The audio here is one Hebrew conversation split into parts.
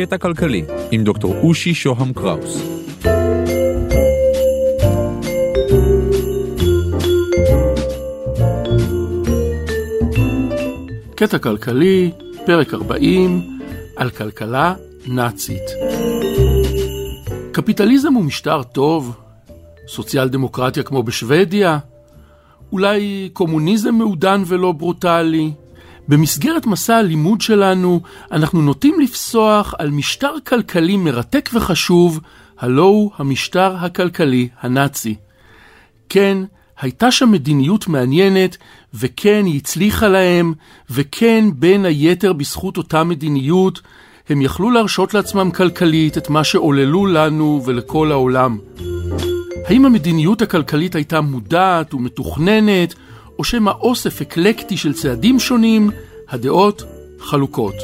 קטע כלכלי עם דוקטור אושי שוהם קראוס. קטע כלכלי, פרק 40, על כלכלה נאצית. קפיטליזם הוא משטר טוב, סוציאל דמוקרטיה כמו בשוודיה, אולי קומוניזם מעודן ולא ברוטלי. במסגרת מסע הלימוד שלנו, אנחנו נוטים לפסוח על משטר כלכלי מרתק וחשוב, הלא הוא המשטר הכלכלי הנאצי. כן, הייתה שם מדיניות מעניינת, וכן, היא הצליחה להם, וכן, בין היתר בזכות אותה מדיניות, הם יכלו להרשות לעצמם כלכלית את מה שעוללו לנו ולכל העולם. האם המדיניות הכלכלית הייתה מודעת ומתוכננת, או שמא אוסף אקלקטי של צעדים שונים, הדעות חלוקות.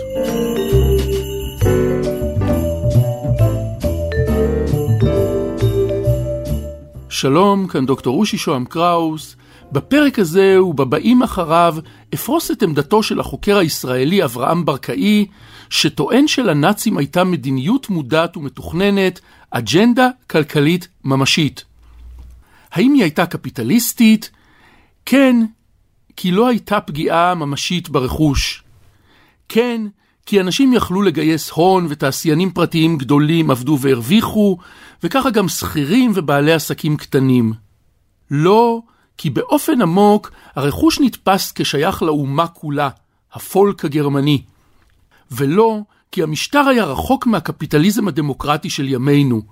שלום, כאן דוקטור רושי שוהם קראוס. בפרק הזה ובבאים אחריו אפרוס את עמדתו של החוקר הישראלי אברהם ברקאי, שטוען שלנאצים הייתה מדיניות מודעת ומתוכננת, אג'נדה כלכלית ממשית. האם היא הייתה קפיטליסטית? כן, כי לא הייתה פגיעה ממשית ברכוש. כן, כי אנשים יכלו לגייס הון ותעשיינים פרטיים גדולים עבדו והרוויחו, וככה גם שכירים ובעלי עסקים קטנים. לא, כי באופן עמוק הרכוש נתפס כשייך לאומה כולה, הפולק הגרמני. ולא, כי המשטר היה רחוק מהקפיטליזם הדמוקרטי של ימינו.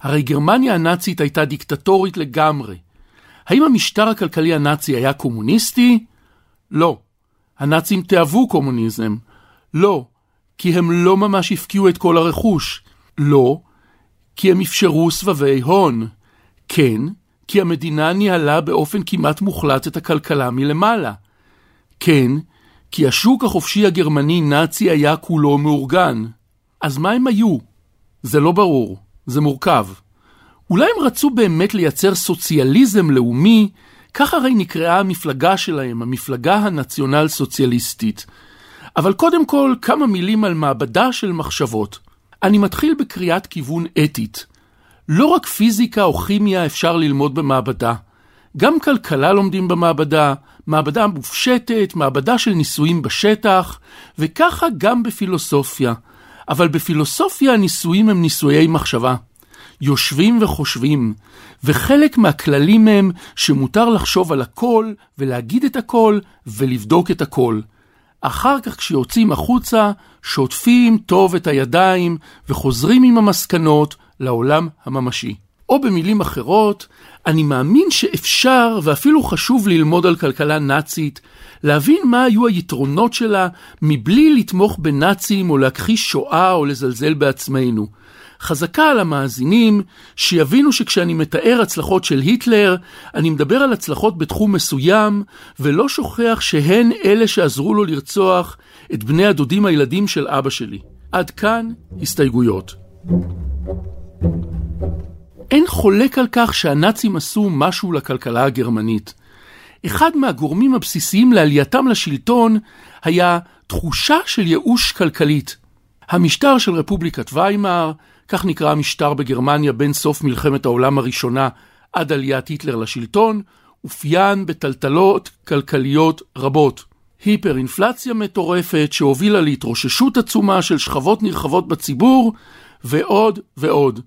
הרי גרמניה הנאצית הייתה דיקטטורית לגמרי. האם המשטר הכלכלי הנאצי היה קומוניסטי? לא. הנאצים תיעבו קומוניזם. לא. כי הם לא ממש הפקיעו את כל הרכוש. לא. כי הם אפשרו סבבי הון. כן. כי המדינה ניהלה באופן כמעט מוחלט את הכלכלה מלמעלה. כן. כי השוק החופשי הגרמני-נאצי היה כולו מאורגן. אז מה הם היו? זה לא ברור. זה מורכב. אולי הם רצו באמת לייצר סוציאליזם לאומי, כך הרי נקראה המפלגה שלהם, המפלגה הנציונל סוציאליסטית. אבל קודם כל, כמה מילים על מעבדה של מחשבות. אני מתחיל בקריאת כיוון אתית. לא רק פיזיקה או כימיה אפשר ללמוד במעבדה. גם כלכלה לומדים במעבדה, מעבדה מופשטת, מעבדה של ניסויים בשטח, וככה גם בפילוסופיה. אבל בפילוסופיה הניסויים הם ניסויי מחשבה. יושבים וחושבים, וחלק מהכללים הם שמותר לחשוב על הכל, ולהגיד את הכל, ולבדוק את הכל. אחר כך כשיוצאים החוצה, שוטפים טוב את הידיים, וחוזרים עם המסקנות לעולם הממשי. או במילים אחרות, אני מאמין שאפשר ואפילו חשוב ללמוד על כלכלה נאצית, להבין מה היו היתרונות שלה מבלי לתמוך בנאצים או להכחיש שואה או לזלזל בעצמנו. חזקה על המאזינים שיבינו שכשאני מתאר הצלחות של היטלר, אני מדבר על הצלחות בתחום מסוים, ולא שוכח שהן אלה שעזרו לו לרצוח את בני הדודים הילדים של אבא שלי. עד כאן הסתייגויות. אין חולק על כך שהנאצים עשו משהו לכלכלה הגרמנית. אחד מהגורמים הבסיסיים לעלייתם לשלטון היה תחושה של ייאוש כלכלית. המשטר של רפובליקת ויימאר, כך נקרא המשטר בגרמניה בין סוף מלחמת העולם הראשונה עד עליית היטלר לשלטון, אופיין בטלטלות כלכליות רבות. היפר-אינפלציה מטורפת שהובילה להתרוששות עצומה של שכבות נרחבות בציבור, ועוד ועוד.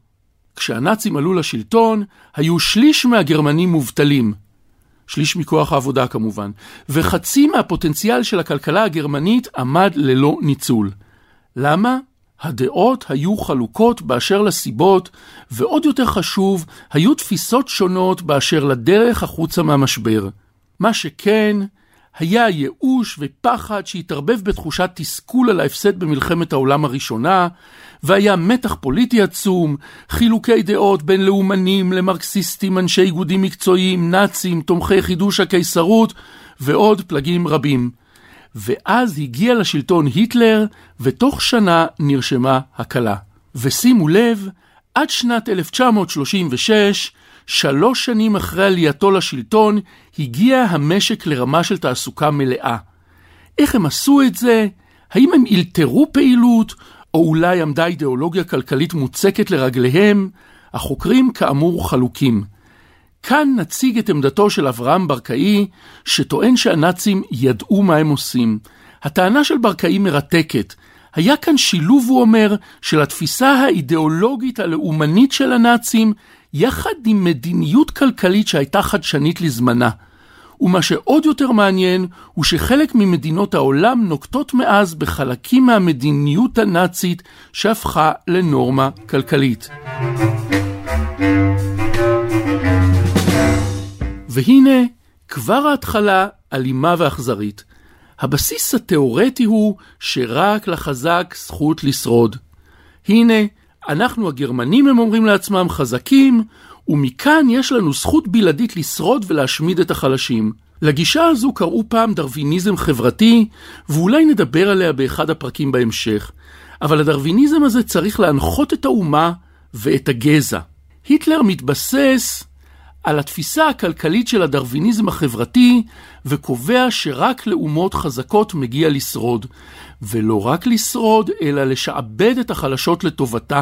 כשהנאצים עלו לשלטון, היו שליש מהגרמנים מובטלים. שליש מכוח העבודה כמובן, וחצי מהפוטנציאל של הכלכלה הגרמנית עמד ללא ניצול. למה? הדעות היו חלוקות באשר לסיבות, ועוד יותר חשוב, היו תפיסות שונות באשר לדרך החוצה מהמשבר. מה שכן, היה ייאוש ופחד שהתערבב בתחושת תסכול על ההפסד במלחמת העולם הראשונה, והיה מתח פוליטי עצום, חילוקי דעות בין לאומנים למרקסיסטים, אנשי איגודים מקצועיים, נאצים, תומכי חידוש הקיסרות, ועוד פלגים רבים. ואז הגיע לשלטון היטלר, ותוך שנה נרשמה הקלה. ושימו לב, עד שנת 1936, שלוש שנים אחרי עלייתו לשלטון, הגיע המשק לרמה של תעסוקה מלאה. איך הם עשו את זה? האם הם אלתרו פעילות, או אולי עמדה אידיאולוגיה כלכלית מוצקת לרגליהם, החוקרים כאמור חלוקים. כאן נציג את עמדתו של אברהם ברקאי, שטוען שהנאצים ידעו מה הם עושים. הטענה של ברקאי מרתקת. היה כאן שילוב, הוא אומר, של התפיסה האידיאולוגית הלאומנית של הנאצים, יחד עם מדיניות כלכלית שהייתה חדשנית לזמנה. ומה שעוד יותר מעניין, הוא שחלק ממדינות העולם נוקטות מאז בחלקים מהמדיניות הנאצית שהפכה לנורמה כלכלית. והנה, כבר ההתחלה אלימה ואכזרית. הבסיס התאורטי הוא שרק לחזק זכות לשרוד. הנה, אנחנו הגרמנים, הם אומרים לעצמם, חזקים, ומכאן יש לנו זכות בלעדית לשרוד ולהשמיד את החלשים. לגישה הזו קראו פעם דרוויניזם חברתי, ואולי נדבר עליה באחד הפרקים בהמשך. אבל הדרוויניזם הזה צריך להנחות את האומה ואת הגזע. היטלר מתבסס על התפיסה הכלכלית של הדרוויניזם החברתי, וקובע שרק לאומות חזקות מגיע לשרוד. ולא רק לשרוד, אלא לשעבד את החלשות לטובתה.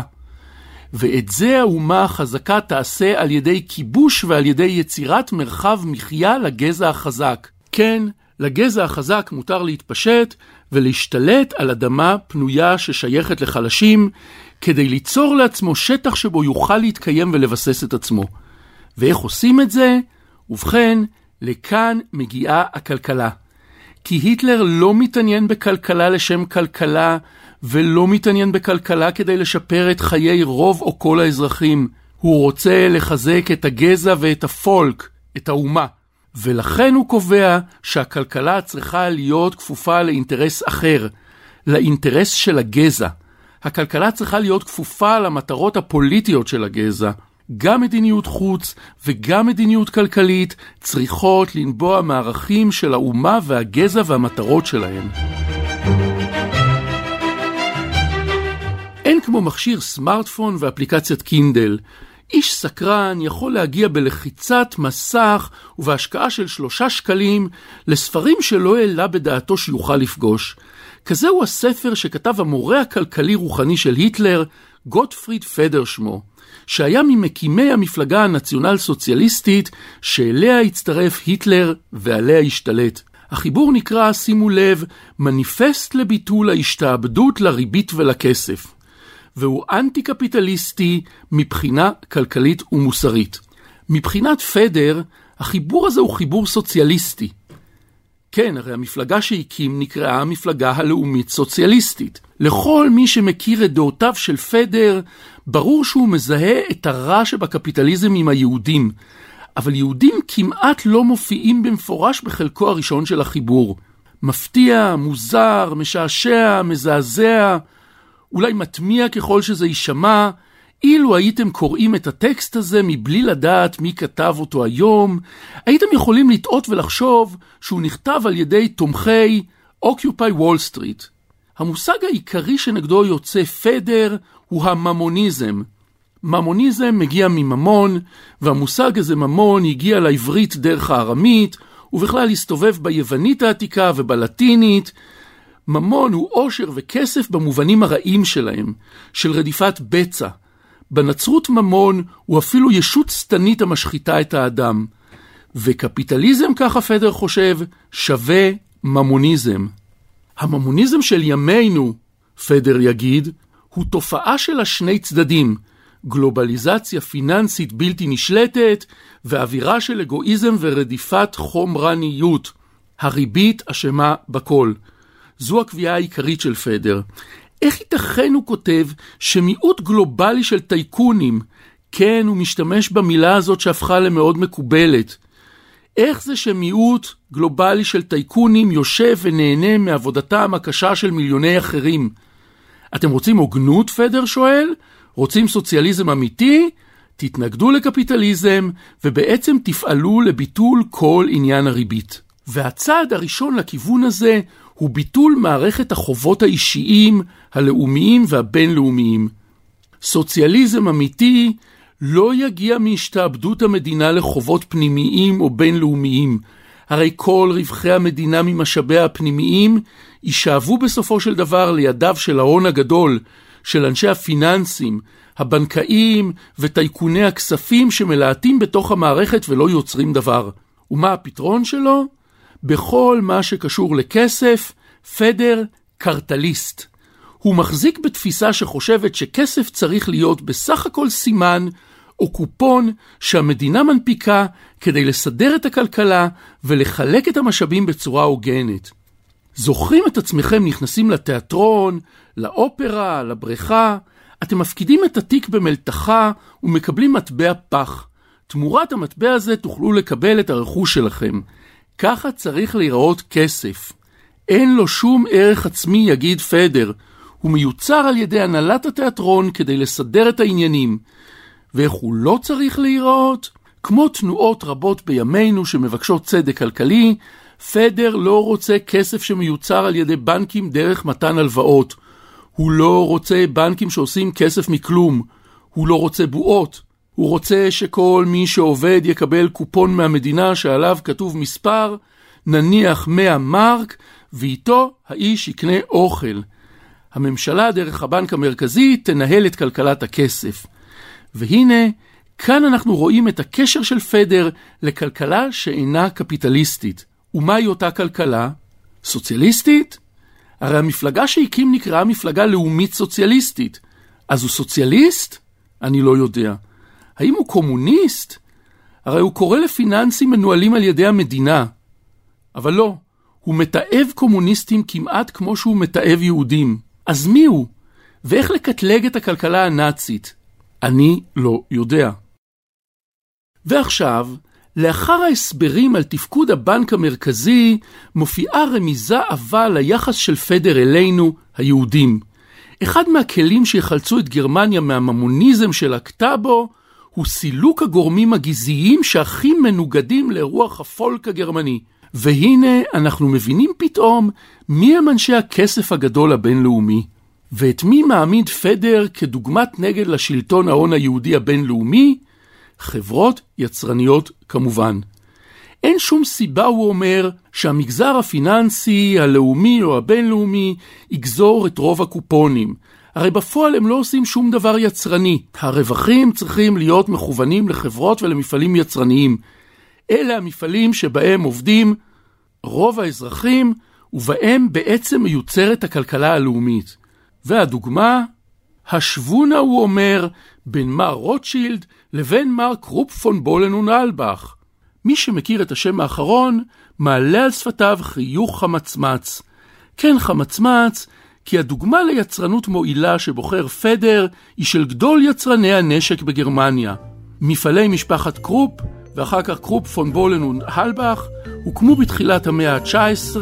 ואת זה האומה החזקה תעשה על ידי כיבוש ועל ידי יצירת מרחב מחיה לגזע החזק. כן, לגזע החזק מותר להתפשט ולהשתלט על אדמה פנויה ששייכת לחלשים, כדי ליצור לעצמו שטח שבו יוכל להתקיים ולבסס את עצמו. ואיך עושים את זה? ובכן, לכאן מגיעה הכלכלה. כי היטלר לא מתעניין בכלכלה לשם כלכלה, ולא מתעניין בכלכלה כדי לשפר את חיי רוב או כל האזרחים. הוא רוצה לחזק את הגזע ואת הפולק, את האומה. ולכן הוא קובע שהכלכלה צריכה להיות כפופה לאינטרס אחר, לאינטרס של הגזע. הכלכלה צריכה להיות כפופה למטרות הפוליטיות של הגזע. גם מדיניות חוץ וגם מדיניות כלכלית צריכות לנבוע מערכים של האומה והגזע והמטרות שלהם. אין כמו מכשיר סמארטפון ואפליקציית קינדל. איש סקרן יכול להגיע בלחיצת מסך ובהשקעה של שלושה שקלים לספרים שלא העלה בדעתו שיוכל לפגוש. כזהו הספר שכתב המורה הכלכלי-רוחני של היטלר, גוטפריד פדר שמו. שהיה ממקימי המפלגה הנציונל סוציאליסטית שאליה הצטרף היטלר ועליה השתלט. החיבור נקרא, שימו לב, מניפסט לביטול ההשתעבדות לריבית ולכסף, והוא אנטי-קפיטליסטי מבחינה כלכלית ומוסרית. מבחינת פדר, החיבור הזה הוא חיבור סוציאליסטי. כן, הרי המפלגה שהקים נקראה המפלגה הלאומית סוציאליסטית. לכל מי שמכיר את דעותיו של פדר, ברור שהוא מזהה את הרע שבקפיטליזם עם היהודים, אבל יהודים כמעט לא מופיעים במפורש בחלקו הראשון של החיבור. מפתיע, מוזר, משעשע, מזעזע, אולי מטמיע ככל שזה יישמע, אילו הייתם קוראים את הטקסט הזה מבלי לדעת מי כתב אותו היום, הייתם יכולים לטעות ולחשוב שהוא נכתב על ידי תומכי Occupy Wall Street. המושג העיקרי שנגדו יוצא פדר הוא הממוניזם. ממוניזם מגיע מממון, והמושג הזה ממון הגיע לעברית דרך הארמית, ובכלל הסתובב ביוונית העתיקה ובלטינית. ממון הוא עושר וכסף במובנים הרעים שלהם, של רדיפת בצע. בנצרות ממון הוא אפילו ישות שטנית המשחיתה את האדם. וקפיטליזם, ככה פדר חושב, שווה ממוניזם. הממוניזם של ימינו, פדר יגיד, הוא תופעה של השני צדדים, גלובליזציה פיננסית בלתי נשלטת ואווירה של אגואיזם ורדיפת חומרניות. הריבית אשמה בכל. זו הקביעה העיקרית של פדר. איך ייתכן, הוא כותב, שמיעוט גלובלי של טייקונים, כן, הוא משתמש במילה הזאת שהפכה למאוד מקובלת, איך זה שמיעוט גלובלי של טייקונים יושב ונהנה מעבודתם הקשה של מיליוני אחרים? אתם רוצים הוגנות, פדר שואל? רוצים סוציאליזם אמיתי? תתנגדו לקפיטליזם, ובעצם תפעלו לביטול כל עניין הריבית. והצעד הראשון לכיוון הזה הוא ביטול מערכת החובות האישיים, הלאומיים והבינלאומיים. סוציאליזם אמיתי לא יגיע מהשתעבדות המדינה לחובות פנימיים או בינלאומיים. הרי כל רווחי המדינה ממשאביה הפנימיים יישאבו בסופו של דבר לידיו של ההון הגדול, של אנשי הפיננסים, הבנקאים וטייקוני הכספים שמלהטים בתוך המערכת ולא יוצרים דבר. ומה הפתרון שלו? בכל מה שקשור לכסף, פדר קרטליסט. הוא מחזיק בתפיסה שחושבת שכסף צריך להיות בסך הכל סימן או קופון שהמדינה מנפיקה כדי לסדר את הכלכלה ולחלק את המשאבים בצורה הוגנת. זוכרים את עצמכם נכנסים לתיאטרון, לאופרה, לבריכה, אתם מפקידים את התיק במלתחה ומקבלים מטבע פח. תמורת המטבע הזה תוכלו לקבל את הרכוש שלכם. ככה צריך להיראות כסף. אין לו שום ערך עצמי, יגיד פדר. הוא מיוצר על ידי הנהלת התיאטרון כדי לסדר את העניינים. ואיך הוא לא צריך להיראות? כמו תנועות רבות בימינו שמבקשות צדק כלכלי, פדר לא רוצה כסף שמיוצר על ידי בנקים דרך מתן הלוואות. הוא לא רוצה בנקים שעושים כסף מכלום. הוא לא רוצה בועות. הוא רוצה שכל מי שעובד יקבל קופון מהמדינה שעליו כתוב מספר, נניח 100 מרק, ואיתו האיש יקנה אוכל. הממשלה דרך הבנק המרכזי תנהל את כלכלת הכסף. והנה, כאן אנחנו רואים את הקשר של פדר לכלכלה שאינה קפיטליסטית. ומהי אותה כלכלה? סוציאליסטית? הרי המפלגה שהקים נקראה מפלגה לאומית סוציאליסטית. אז הוא סוציאליסט? אני לא יודע. האם הוא קומוניסט? הרי הוא קורא לפיננסים מנוהלים על ידי המדינה. אבל לא, הוא מתעב קומוניסטים כמעט כמו שהוא מתעב יהודים. אז מי הוא? ואיך לקטלג את הכלכלה הנאצית? אני לא יודע. ועכשיו, לאחר ההסברים על תפקוד הבנק המרכזי, מופיעה רמיזה עבה ליחס של פדר אלינו, היהודים. אחד מהכלים שיחלצו את גרמניה מהממוניזם של הקטאבו, הוא סילוק הגורמים הגזעיים שהכי מנוגדים לרוח הפולק הגרמני. והנה אנחנו מבינים פתאום מי הם אנשי הכסף הגדול הבינלאומי. ואת מי מעמיד פדר כדוגמת נגד לשלטון ההון היהודי הבינלאומי? חברות יצרניות כמובן. אין שום סיבה, הוא אומר, שהמגזר הפיננסי, הלאומי או הבינלאומי יגזור את רוב הקופונים. הרי בפועל הם לא עושים שום דבר יצרני. הרווחים צריכים להיות מכוונים לחברות ולמפעלים יצרניים. אלה המפעלים שבהם עובדים רוב האזרחים, ובהם בעצם מיוצרת הכלכלה הלאומית. והדוגמה, השוונה, הוא אומר, בין מר רוטשילד לבין מר קרופ פון בולן ונלבך. מי שמכיר את השם האחרון, מעלה על שפתיו חיוך חמצמץ. כן חמצמץ, כי הדוגמה ליצרנות מועילה שבוחר פדר היא של גדול יצרני הנשק בגרמניה. מפעלי משפחת קרופ ואחר כך קרופ פון בולן והלבך הוקמו בתחילת המאה ה-19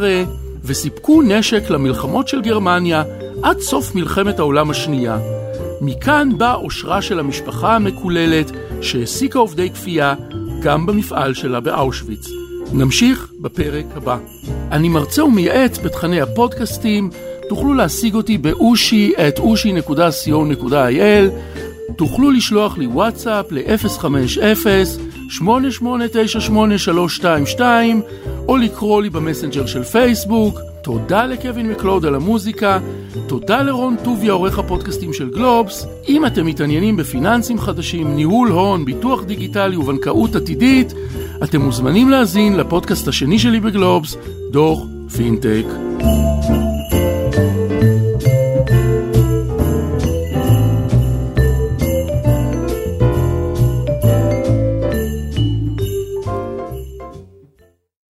וסיפקו נשק למלחמות של גרמניה עד סוף מלחמת העולם השנייה. מכאן בא אושרה של המשפחה המקוללת שהעסיקה עובדי כפייה גם במפעל שלה באושוויץ. נמשיך בפרק הבא. אני מרצה ומייעץ בתכני הפודקאסטים, תוכלו להשיג אותי באושי את אושי.co.il, תוכלו לשלוח לי וואטסאפ ל-050-8898-322 או לקרוא לי במסנג'ר של פייסבוק. תודה לקווין מקלוד על המוזיקה, תודה לרון טוביה, עורך הפודקאסטים של גלובס. אם אתם מתעניינים בפיננסים חדשים, ניהול הון, ביטוח דיגיטלי ובנקאות עתידית, אתם מוזמנים להאזין לפודקאסט השני שלי בגלובס, דוח פינטק.